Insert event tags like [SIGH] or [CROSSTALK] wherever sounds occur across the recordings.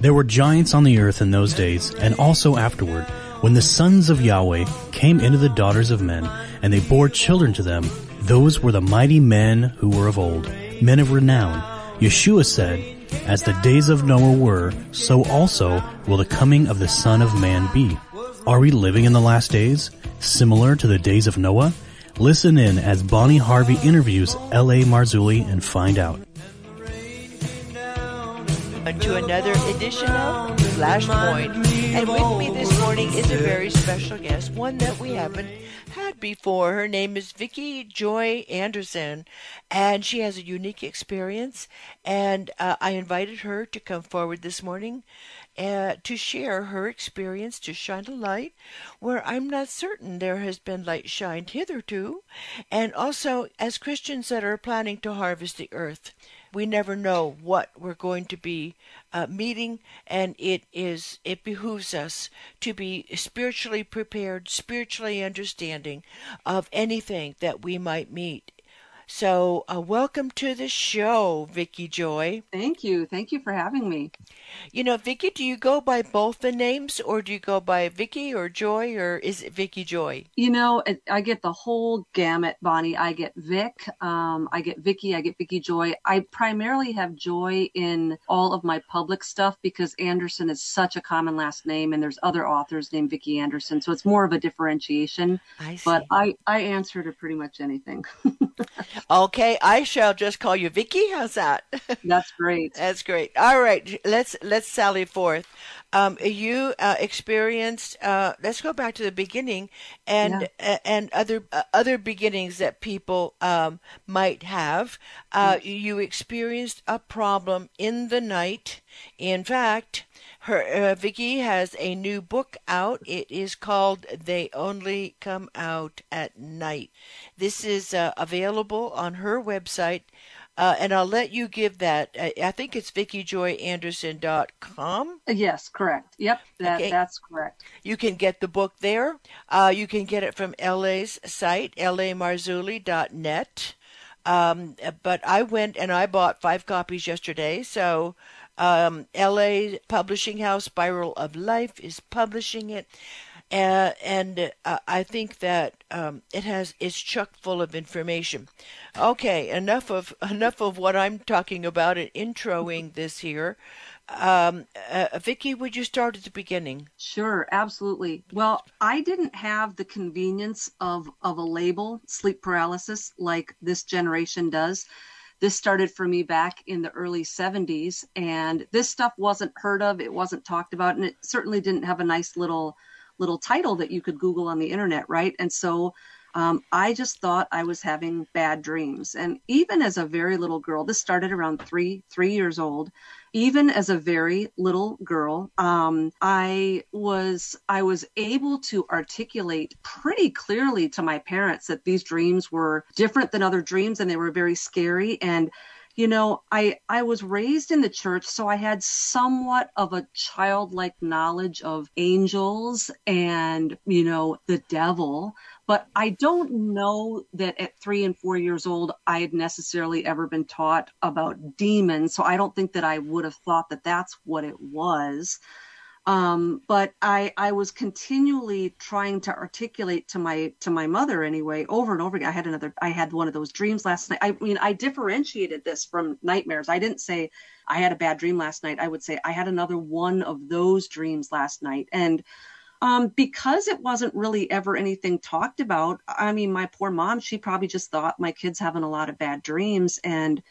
There were giants on the earth in those days, and also afterward, when the sons of Yahweh came into the daughters of men, and they bore children to them. Those were the mighty men who were of old, men of renown. Yeshua said, As the days of Noah were, so also will the coming of the Son of Man be. Are we living in the last days, similar to the days of Noah? Listen in as Bonnie Harvey interviews L.A. Marzulli and find out to another edition of Flashpoint. And with me this morning is a very special guest, one that we haven't had before. Her name is Vicki Joy Anderson, and she has a unique experience. And uh, I invited her to come forward this morning uh, to share her experience, to shine a light where I'm not certain there has been light shined hitherto, and also as Christians that are planning to harvest the earth we never know what we're going to be uh, meeting, and it is it behooves us to be spiritually prepared, spiritually understanding of anything that we might meet so, uh, welcome to the show, Vicki Joy. Thank you. Thank you for having me. You know, Vicki, do you go by both the names, or do you go by Vicki or Joy, or is it Vicki Joy? You know, I get the whole gamut, Bonnie. I get Vic, um, I get Vicki, I get Vicki Joy. I primarily have Joy in all of my public stuff because Anderson is such a common last name, and there's other authors named Vicki Anderson, so it's more of a differentiation. I see. But I I answer to pretty much anything. [LAUGHS] Okay, I shall just call you Vicki. How's that? [LAUGHS] That's great. That's great. All right, let's let's sally forth. Um, you uh, experienced. Uh, let's go back to the beginning and yeah. uh, and other uh, other beginnings that people um, might have. Uh, you experienced a problem in the night. In fact, her uh, Vicki has a new book out. It is called "They Only Come Out at Night." This is uh, available on her website, uh, and I'll let you give that. I, I think it's VickiJoyAnderson.com. Yes, correct. Yep, that, okay. that's correct. You can get the book there. Uh, you can get it from LA's site, lamarzulli.net. Um, but I went and I bought five copies yesterday, so um, LA Publishing House, Spiral of Life, is publishing it. Uh, and uh, I think that um, it has it's chock full of information. Okay, enough of [LAUGHS] enough of what I'm talking about and introing this here. Um, uh, Vicki, would you start at the beginning? Sure, absolutely. Well, I didn't have the convenience of of a label, sleep paralysis, like this generation does this started for me back in the early 70s and this stuff wasn't heard of it wasn't talked about and it certainly didn't have a nice little little title that you could google on the internet right and so um, I just thought I was having bad dreams. And even as a very little girl, this started around three, three years old. Even as a very little girl, um, I was I was able to articulate pretty clearly to my parents that these dreams were different than other dreams and they were very scary. And you know i i was raised in the church so i had somewhat of a childlike knowledge of angels and you know the devil but I don't know that at three and four years old, I had necessarily ever been taught about demons. So I don't think that I would have thought that that's what it was. Um, but I, I was continually trying to articulate to my to my mother anyway over and over again. I had another I had one of those dreams last night. I mean I differentiated this from nightmares. I didn't say I had a bad dream last night. I would say I had another one of those dreams last night. And um, because it wasn't really ever anything talked about. I mean, my poor mom, she probably just thought my kid's having a lot of bad dreams. And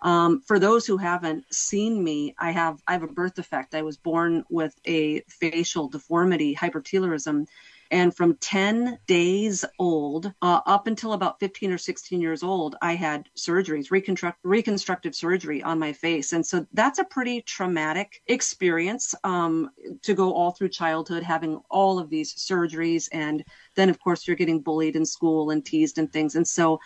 um, for those who haven't seen me, I have I have a birth defect. I was born with a facial deformity, hypertelorism, and from 10 days old uh, up until about 15 or 16 years old, I had surgeries, reconstruct, reconstructive surgery on my face. And so that's a pretty traumatic experience um, to go all through childhood, having all of these surgeries. And then, of course, you're getting bullied in school and teased and things. And so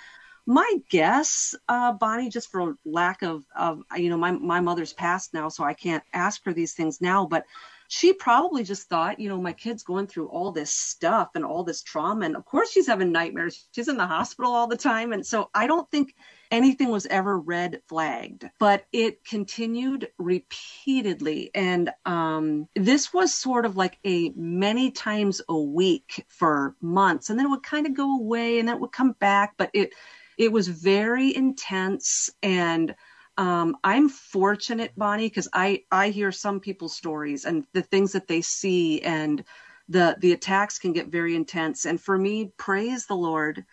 my guess, uh, Bonnie, just for lack of, of, you know, my, my mother's passed now, so I can't ask her these things now, but she probably just thought, you know, my kid's going through all this stuff and all this trauma. And of course, she's having nightmares. She's in the hospital all the time. And so I don't think anything was ever red flagged. But it continued repeatedly. And um, this was sort of like a many times a week for months. And then it would kind of go away and then it would come back. But it, it was very intense and um, I'm fortunate, Bonnie, because I I hear some people's stories and the things that they see, and the the attacks can get very intense. And for me, praise the Lord,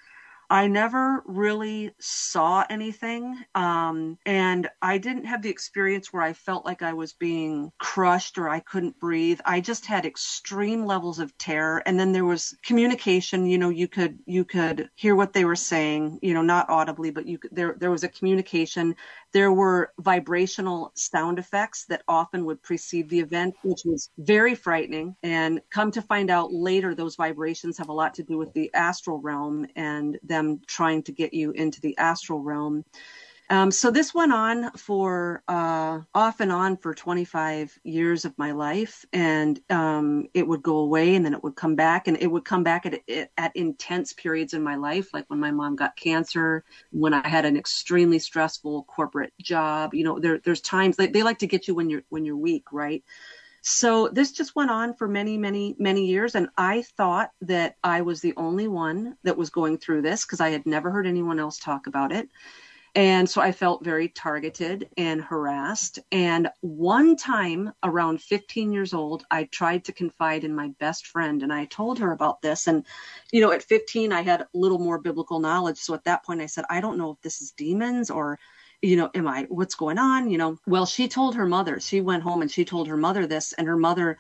I never really saw anything. Um, and I didn't have the experience where I felt like I was being crushed or I couldn't breathe. I just had extreme levels of terror. And then there was communication, you know, you could, you could hear what they were saying, you know, not audibly, but you could, there, there was a communication. There were vibrational sound effects that often would precede the event, which was very frightening. And come to find out later, those vibrations have a lot to do with the astral realm and them trying to get you into the astral realm. Um, so this went on for uh, off and on for 25 years of my life, and um, it would go away, and then it would come back, and it would come back at at intense periods in my life, like when my mom got cancer, when I had an extremely stressful corporate job. You know, there there's times they, they like to get you when you're when you're weak, right? So this just went on for many, many, many years. And I thought that I was the only one that was going through this because I had never heard anyone else talk about it. And so I felt very targeted and harassed. And one time around 15 years old, I tried to confide in my best friend and I told her about this. And, you know, at 15, I had a little more biblical knowledge. So at that point, I said, I don't know if this is demons or you know, am I, what's going on? You know, well, she told her mother, she went home and she told her mother this, and her mother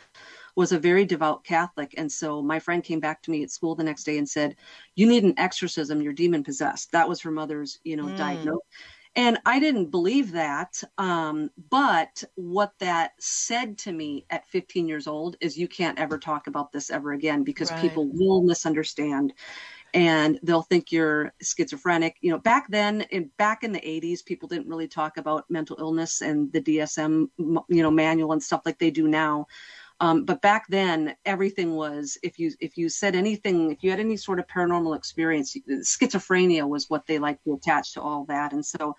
was a very devout Catholic. And so my friend came back to me at school the next day and said, You need an exorcism. You're demon possessed. That was her mother's, you know, mm. diagnosis. And I didn't believe that. Um, but what that said to me at 15 years old is you can't ever talk about this ever again because right. people will misunderstand and they'll think you're schizophrenic. You know, back then, in back in the 80s, people didn't really talk about mental illness and the DSM, you know, manual and stuff like they do now. Um, but back then, everything was if you if you said anything, if you had any sort of paranormal experience, schizophrenia was what they like to attach to all that. And so,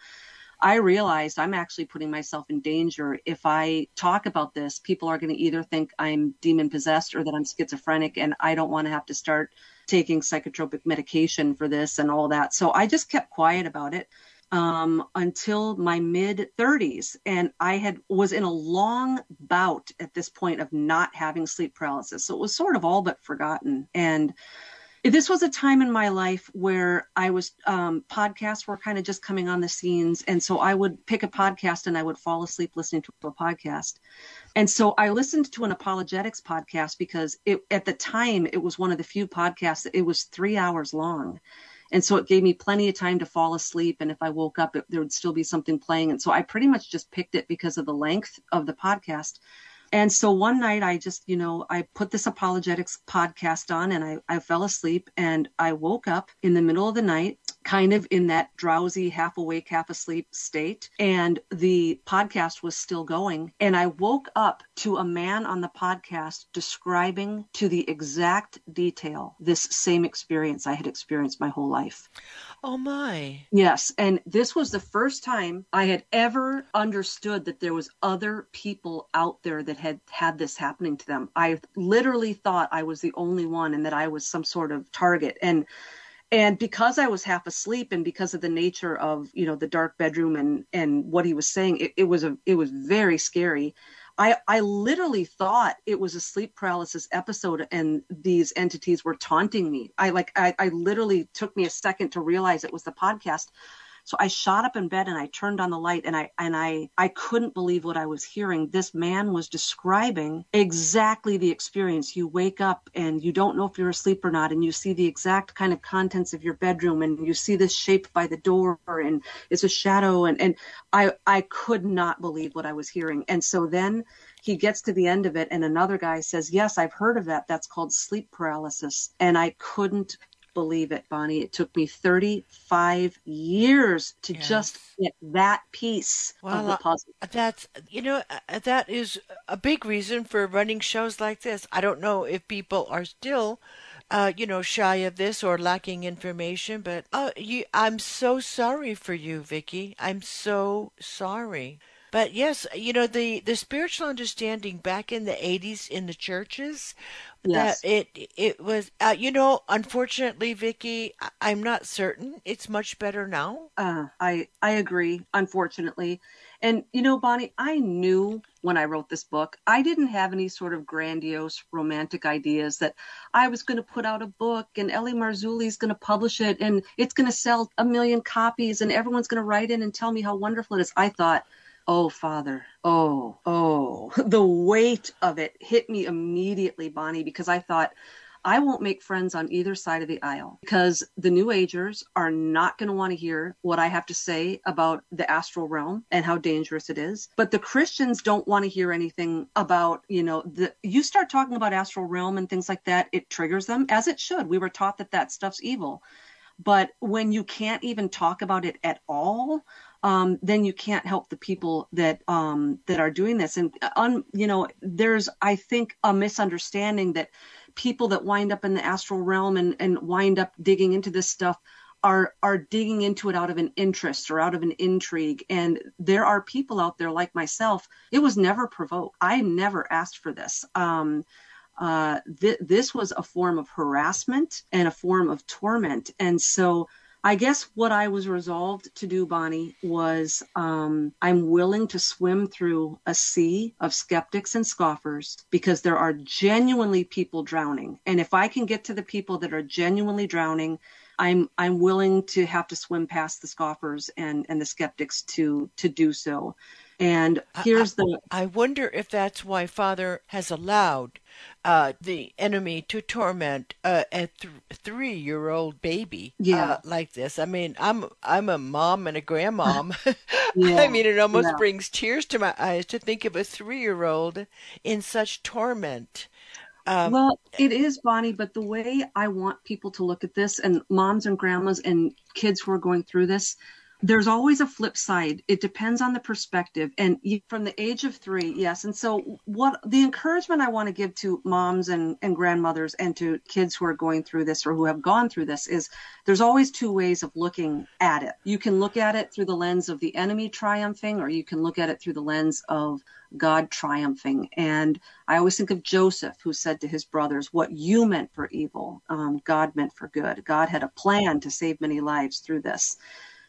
I realized I'm actually putting myself in danger if I talk about this. People are going to either think I'm demon possessed or that I'm schizophrenic, and I don't want to have to start taking psychotropic medication for this and all that. So I just kept quiet about it um, until my mid 30s, and I had was in a long bout at this point of not having sleep paralysis. So it was sort of all but forgotten, and this was a time in my life where I was um, podcasts were kind of just coming on the scenes, and so I would pick a podcast and I would fall asleep listening to a podcast. And so I listened to an apologetics podcast because it, at the time it was one of the few podcasts that it was three hours long. And so it gave me plenty of time to fall asleep. And if I woke up, it, there would still be something playing. And so I pretty much just picked it because of the length of the podcast. And so one night I just, you know, I put this apologetics podcast on and I, I fell asleep and I woke up in the middle of the night, kind of in that drowsy, half awake, half asleep state. And the podcast was still going. And I woke up to a man on the podcast describing to the exact detail this same experience I had experienced my whole life. Oh my. Yes, and this was the first time I had ever understood that there was other people out there that had had this happening to them. I literally thought I was the only one and that I was some sort of target and and because I was half asleep and because of the nature of, you know, the dark bedroom and and what he was saying, it, it was a it was very scary. I, I literally thought it was a sleep paralysis episode and these entities were taunting me. I like I, I literally took me a second to realize it was the podcast. So I shot up in bed and I turned on the light and I and I I couldn't believe what I was hearing. This man was describing exactly the experience. You wake up and you don't know if you're asleep or not and you see the exact kind of contents of your bedroom and you see this shape by the door and it's a shadow and and I I could not believe what I was hearing. And so then he gets to the end of it and another guy says, "Yes, I've heard of that. That's called sleep paralysis." And I couldn't believe it, Bonnie. It took me 35 years to yes. just get that piece well, of the puzzle. Uh, that's, you know, uh, that is a big reason for running shows like this. I don't know if people are still uh, you know, shy of this or lacking information. But uh, you, I'm so sorry for you, Vicki. I'm so sorry. But yes, you know the the spiritual understanding back in the 80s in the churches Yes. that it it was uh, you know unfortunately Vicki I'm not certain it's much better now. Uh, I I agree, unfortunately. And you know, Bonnie, I knew when I wrote this book, I didn't have any sort of grandiose romantic ideas that I was going to put out a book and L.A. Marzulli is going to publish it and it's going to sell a million copies and everyone's going to write in and tell me how wonderful it is. I thought, oh, Father, oh, oh, [LAUGHS] the weight of it hit me immediately, Bonnie, because I thought, I won't make friends on either side of the aisle because the New Agers are not going to want to hear what I have to say about the astral realm and how dangerous it is. But the Christians don't want to hear anything about, you know, the you start talking about astral realm and things like that, it triggers them as it should. We were taught that that stuff's evil. But when you can't even talk about it at all, um, then you can't help the people that um, that are doing this. And on, you know, there's I think a misunderstanding that people that wind up in the astral realm and, and wind up digging into this stuff are are digging into it out of an interest or out of an intrigue. And there are people out there like myself. It was never provoked. I never asked for this. Um, uh, th- this was a form of harassment and a form of torment and so I guess what I was resolved to do, Bonnie, was um, I'm willing to swim through a sea of skeptics and scoffers because there are genuinely people drowning. And if I can get to the people that are genuinely drowning, I'm I'm willing to have to swim past the scoffers and and the skeptics to to do so. And here's I, the I wonder if that's why Father has allowed uh, the enemy to torment uh, a th- three-year-old baby Yeah. uh, like this. I mean, I'm I'm a mom and a grandmom. [LAUGHS] Yeah, I mean, it almost yeah. brings tears to my eyes to think of a three-year-old in such torment. Um, Well, it is, Bonnie, but the way I want people to look at this, and moms and grandmas and kids who are going through this, there's always a flip side. It depends on the perspective. And from the age of three, yes. And so, what the encouragement I want to give to moms and, and grandmothers and to kids who are going through this or who have gone through this is there's always two ways of looking at it. You can look at it through the lens of the enemy triumphing, or you can look at it through the lens of God triumphing. And I always think of Joseph, who said to his brothers, What you meant for evil, um, God meant for good. God had a plan to save many lives through this.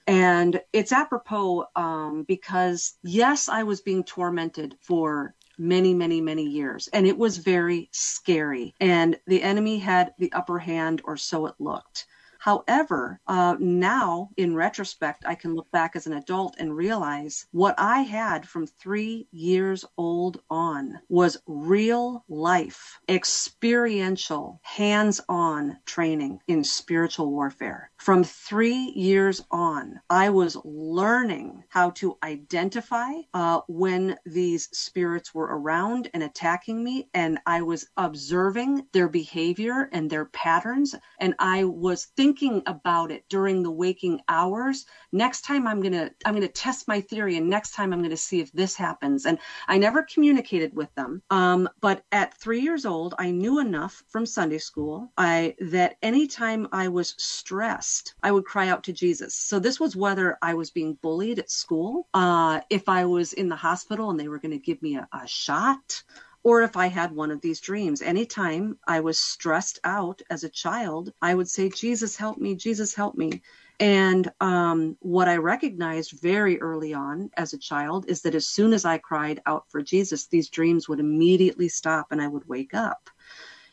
And it's apropos um, because, yes, I was being tormented for many, many, many years, and it was very scary. And the enemy had the upper hand, or so it looked. However, uh, now in retrospect, I can look back as an adult and realize what I had from three years old on was real life, experiential, hands on training in spiritual warfare. From three years on, I was learning how to identify uh, when these spirits were around and attacking me, and I was observing their behavior and their patterns, and I was thinking about it during the waking hours. Next time, I'm gonna I'm gonna test my theory, and next time, I'm gonna see if this happens. And I never communicated with them, um, but at three years old, I knew enough from Sunday school I that anytime I was stressed, I would cry out to Jesus. So this was whether I was being bullied at school, uh, if I was in the hospital and they were going to give me a, a shot, or if I had one of these dreams. Anytime I was stressed out as a child, I would say, Jesus, help me, Jesus, help me. And um, what I recognized very early on as a child is that as soon as I cried out for Jesus, these dreams would immediately stop and I would wake up.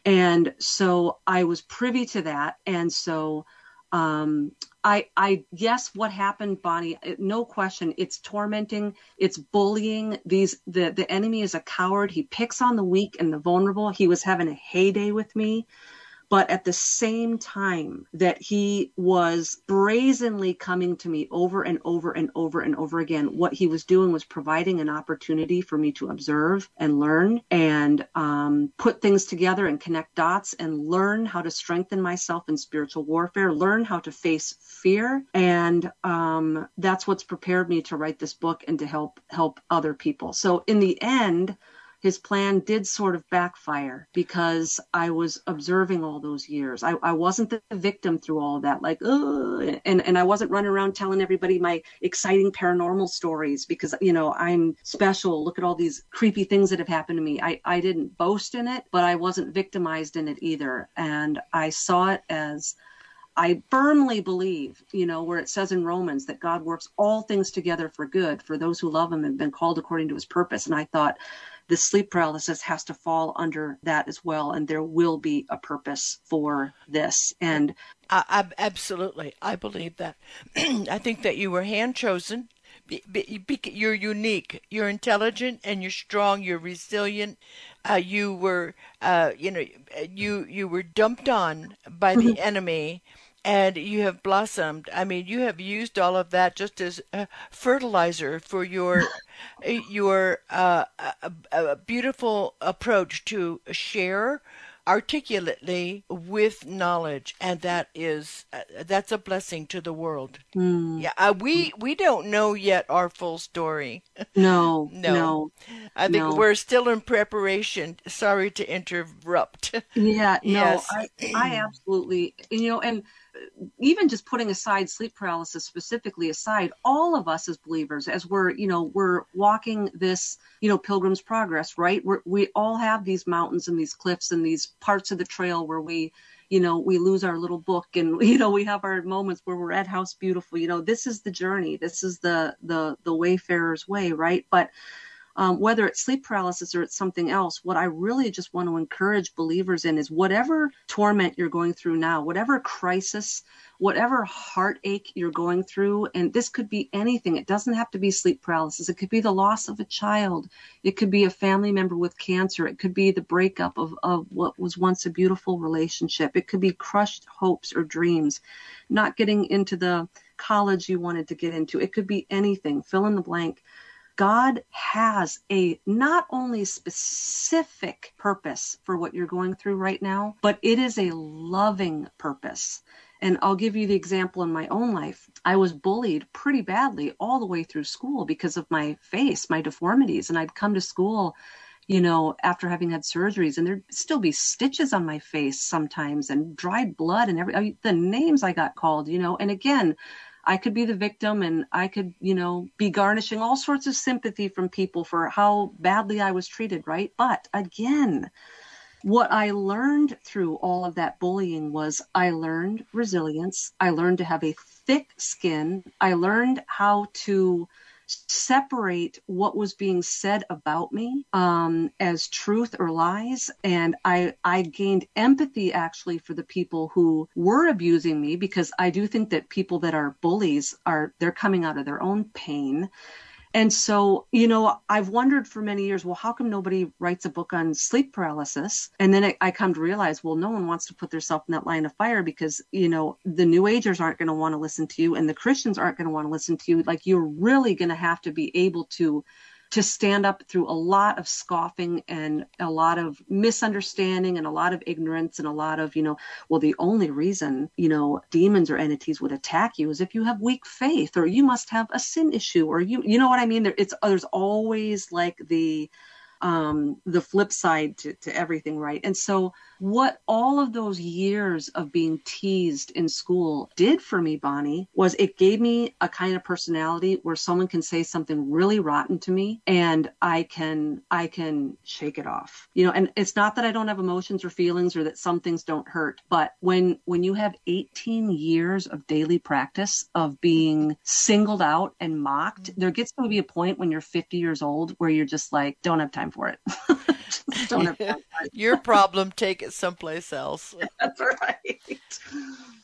And so I was privy to that. And so Um, i i yes what happened bonnie? Uh, no question. It's tormenting. It's bullying. These the the enemy is a coward. He picks on the weak and the vulnerable. He was having a heyday with me but at the same time that he was brazenly coming to me over and over and over and over again, what he was doing was providing an opportunity for me to observe and learn and um, put things together and connect dots and learn how to strengthen myself in spiritual warfare, learn how to face fear, and um, that's what's prepared me to write this book and to help help other people. So in the end his plan did sort of backfire because I was observing all those years. I, I wasn't the victim through all that, like, and, and I wasn't running around telling everybody my exciting paranormal stories because, you know, I'm special. Look at all these creepy things that have happened to me. I, I didn't boast in it, but I wasn't victimized in it either. And I saw it as I firmly believe, you know, where it says in Romans that God works all things together for good for those who love him and been called according to his purpose. And I thought the sleep paralysis has to fall under that as well. And there will be a purpose for this. And I, I, absolutely, I believe that. [CLEARS THROAT] I think that you were hand chosen. You're unique. You're intelligent and you're strong. You're resilient. Uh, you were, uh, you know, you you were dumped on by the mm-hmm. enemy, and you have blossomed. I mean, you have used all of that just as fertilizer for your [LAUGHS] your uh, beautiful approach to share articulately with knowledge and that is uh, that's a blessing to the world mm. yeah uh, we we don't know yet our full story [LAUGHS] no no, no i think no. we're still in preparation sorry to interrupt [LAUGHS] yeah yes. no I, I [CLEARS THROAT] absolutely you know and even just putting aside sleep paralysis specifically aside, all of us as believers, as we're, you know, we're walking this, you know, pilgrim's progress, right? We're, we all have these mountains and these cliffs and these parts of the trail where we, you know, we lose our little book and, [LAUGHS] you know, we have our moments where we're at House Beautiful. You know, this is the journey. This is the, the, the wayfarer's way, right? But, um, whether it's sleep paralysis or it's something else, what I really just want to encourage believers in is whatever torment you're going through now, whatever crisis, whatever heartache you're going through, and this could be anything. It doesn't have to be sleep paralysis. It could be the loss of a child. It could be a family member with cancer. It could be the breakup of, of what was once a beautiful relationship. It could be crushed hopes or dreams, not getting into the college you wanted to get into. It could be anything. Fill in the blank God has a not only specific purpose for what you're going through right now, but it is a loving purpose. And I'll give you the example in my own life. I was bullied pretty badly all the way through school because of my face, my deformities. And I'd come to school, you know, after having had surgeries, and there'd still be stitches on my face sometimes and dried blood and every the names I got called, you know. And again, I could be the victim and I could, you know, be garnishing all sorts of sympathy from people for how badly I was treated, right? But again, what I learned through all of that bullying was I learned resilience. I learned to have a thick skin. I learned how to separate what was being said about me um, as truth or lies. And I, I gained empathy actually for the people who were abusing me because I do think that people that are bullies are, they're coming out of their own pain. And so, you know, I've wondered for many years, well, how come nobody writes a book on sleep paralysis? And then I, come to realize, well, no one wants to put themselves in that line of fire because, you know, the New Agers aren't going to want to listen to you and the Christians aren't going to want to listen to you. Like, you're really going to have to be able to to stand up through a lot of scoffing and a lot of misunderstanding and a lot of ignorance and a lot of, you know, well, the only reason, you know, demons or entities would attack you is if you have weak faith or you must have a sin issue or you, you know what I mean? There, it's, there's always like the, um, the flip side to, to everything, right? And so, what all of those years of being teased in school did for me, Bonnie, was it gave me a kind of personality where someone can say something really rotten to me and I can I can shake it off. You know, and it's not that I don't have emotions or feelings or that some things don't hurt, but when when you have 18 years of daily practice of being singled out and mocked, mm-hmm. there gets to be a point when you're 50 years old where you're just like, don't have time for it. [LAUGHS] [LAUGHS] don't have time. Your problem, take it someplace else. [LAUGHS] That's right.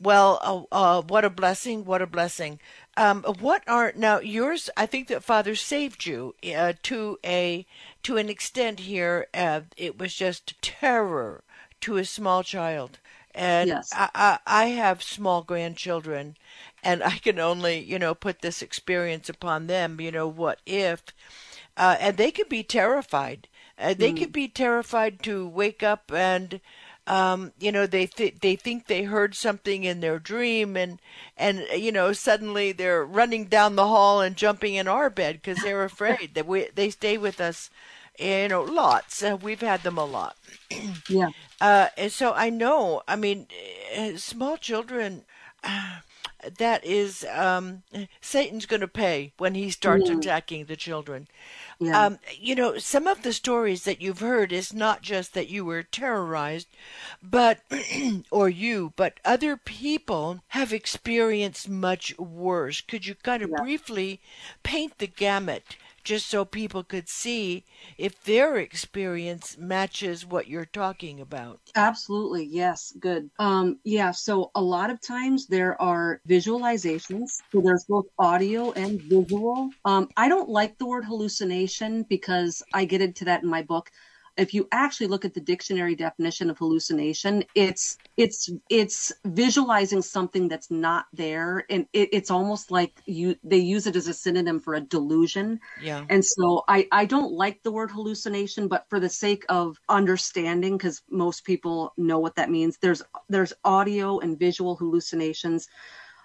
Well, uh, uh, what a blessing! What a blessing! Um, what are now yours? I think that Father saved you uh, to a to an extent here. Uh, it was just terror to a small child, and yes. I, I, I have small grandchildren, and I can only you know put this experience upon them. You know, what if? Uh, and they could be terrified. Uh, they mm. could be terrified to wake up and um, you know they th- they think they heard something in their dream and and you know suddenly they're running down the hall and jumping in our bed because they're [LAUGHS] afraid that we they stay with us You know, lots. Uh, we've had them a lot. yeah. Uh, and so I know. I mean, uh, small children. That is um, Satan's going to pay when he starts mm. attacking the children. Yeah. Um, you know, some of the stories that you've heard is not just that you were terrorized, but [CLEARS THROAT] or you, but other people have experienced much worse. Could you kind of yeah. briefly paint the gamut just so people could see if their experience matches what you're talking about. Absolutely. Yes. Good. Um, yeah. So a lot of times there are visualizations. So there's both audio and visual. Um, I don't like the word hallucination because I get into that in my book if you actually look at the dictionary definition of hallucination, it's it's it's visualizing something that's not there, and it, it's almost like you they use it as a synonym for a delusion. Yeah. And so I I don't like the word hallucination, but for the sake of understanding, because most people know what that means, there's there's audio and visual hallucinations.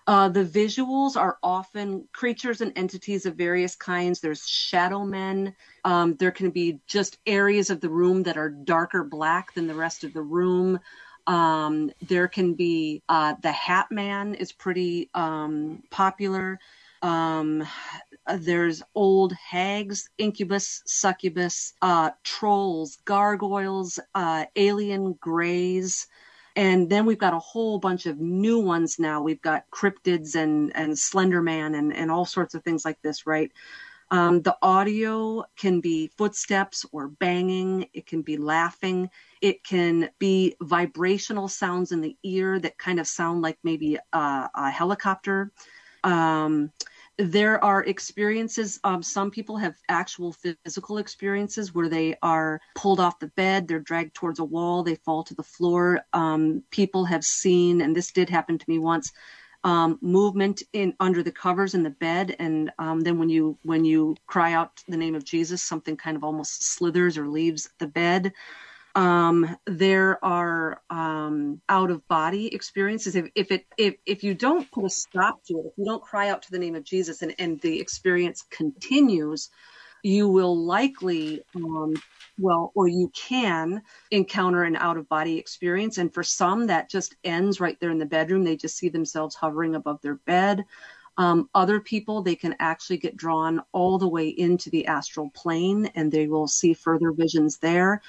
Uh, the visuals are often creatures and entities of various kinds. There's shadow men. Um, there can be just areas of the room that are darker black than the rest of the room. Um, there can be uh, the Hat Man is pretty um, popular. Um, there's old hags, incubus, succubus, uh, trolls, gargoyles, uh, alien greys. And then we've got a whole bunch of new ones now. We've got cryptids and, and Slenderman and, and all sorts of things like this, right? Um, the audio can be footsteps or banging. It can be laughing. It can be vibrational sounds in the ear that kind of sound like maybe a, a helicopter. Um, there are experiences um, some people have actual physical experiences where they are pulled off the bed they're dragged towards a wall they fall to the floor. Um, people have seen and this did happen to me once um, movement in under the covers in the bed and um, then when you when you cry out the name of jesus something kind of almost slithers or leaves the bed um, there are um, out of body experiences. If, if it if if you don't put a stop to it, if you don't cry out to the name of Jesus, and and the experience continues, you will likely um, well, or you can encounter an out of body experience. And for some, that just ends right there in the bedroom. They just see themselves hovering above their bed. Um, other people, they can actually get drawn all the way into the astral plane and they will see further visions there.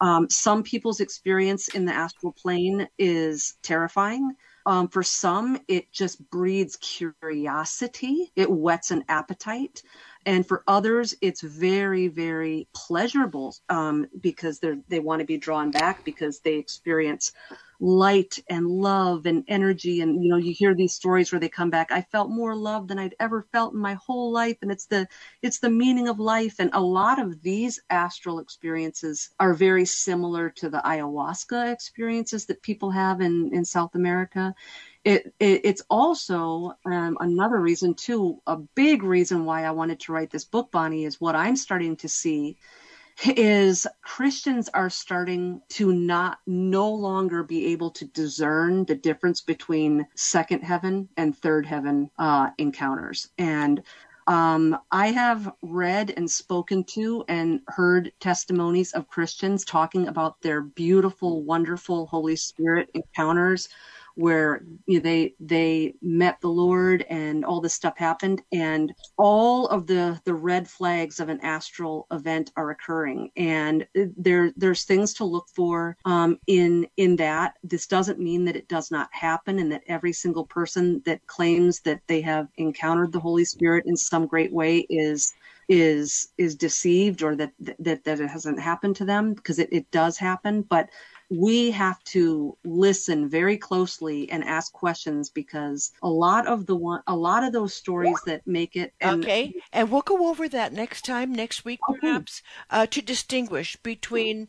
Um, some people's experience in the astral plane is terrifying. Um, for some, it just breeds curiosity. It whets an appetite. And for others, it's very, very pleasurable um, because they they want to be drawn back because they experience light and love and energy. And you know you hear these stories where they come back i felt more love than i'd ever felt in my whole life. And it's the it's the meaning of life. And a lot of these astral experiences are very similar to the ayahuasca experiences that people have in in south america. It, it, it's also um, another reason too a big reason why i wanted to write this book bonnie is what i'm starting to see is Christians are starting to not no longer be able to discern the difference between second heaven and third heaven uh, encounters. And um, I have read and spoken to and heard testimonies of Christians talking about their beautiful, wonderful Holy Spirit encounters where you know, they they met the Lord and all this stuff happened, and all of the the red flags of an astral event are occurring, and there there's things to look for um, in in that. This doesn't mean that it does not happen, and that every single person that claims that they have encountered the Holy Spirit in some great way is is is deceived or that that that it hasn't happened to them because it, it does happen but we have to listen very closely and ask questions because a lot of the one a lot of those stories that make it and, okay and we'll go over that next time next week perhaps uh, to distinguish between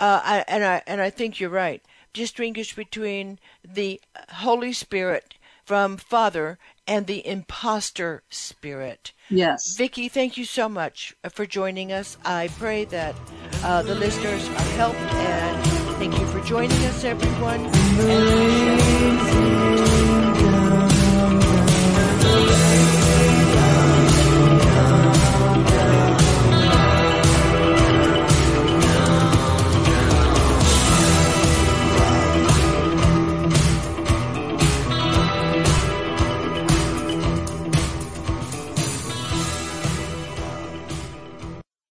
uh, and I and I think you're right distinguish between the Holy Spirit from Father and the imposter spirit. Yes. Vicki, thank you so much for joining us. I pray that uh, the listeners are helped and Thank you for joining us, everyone.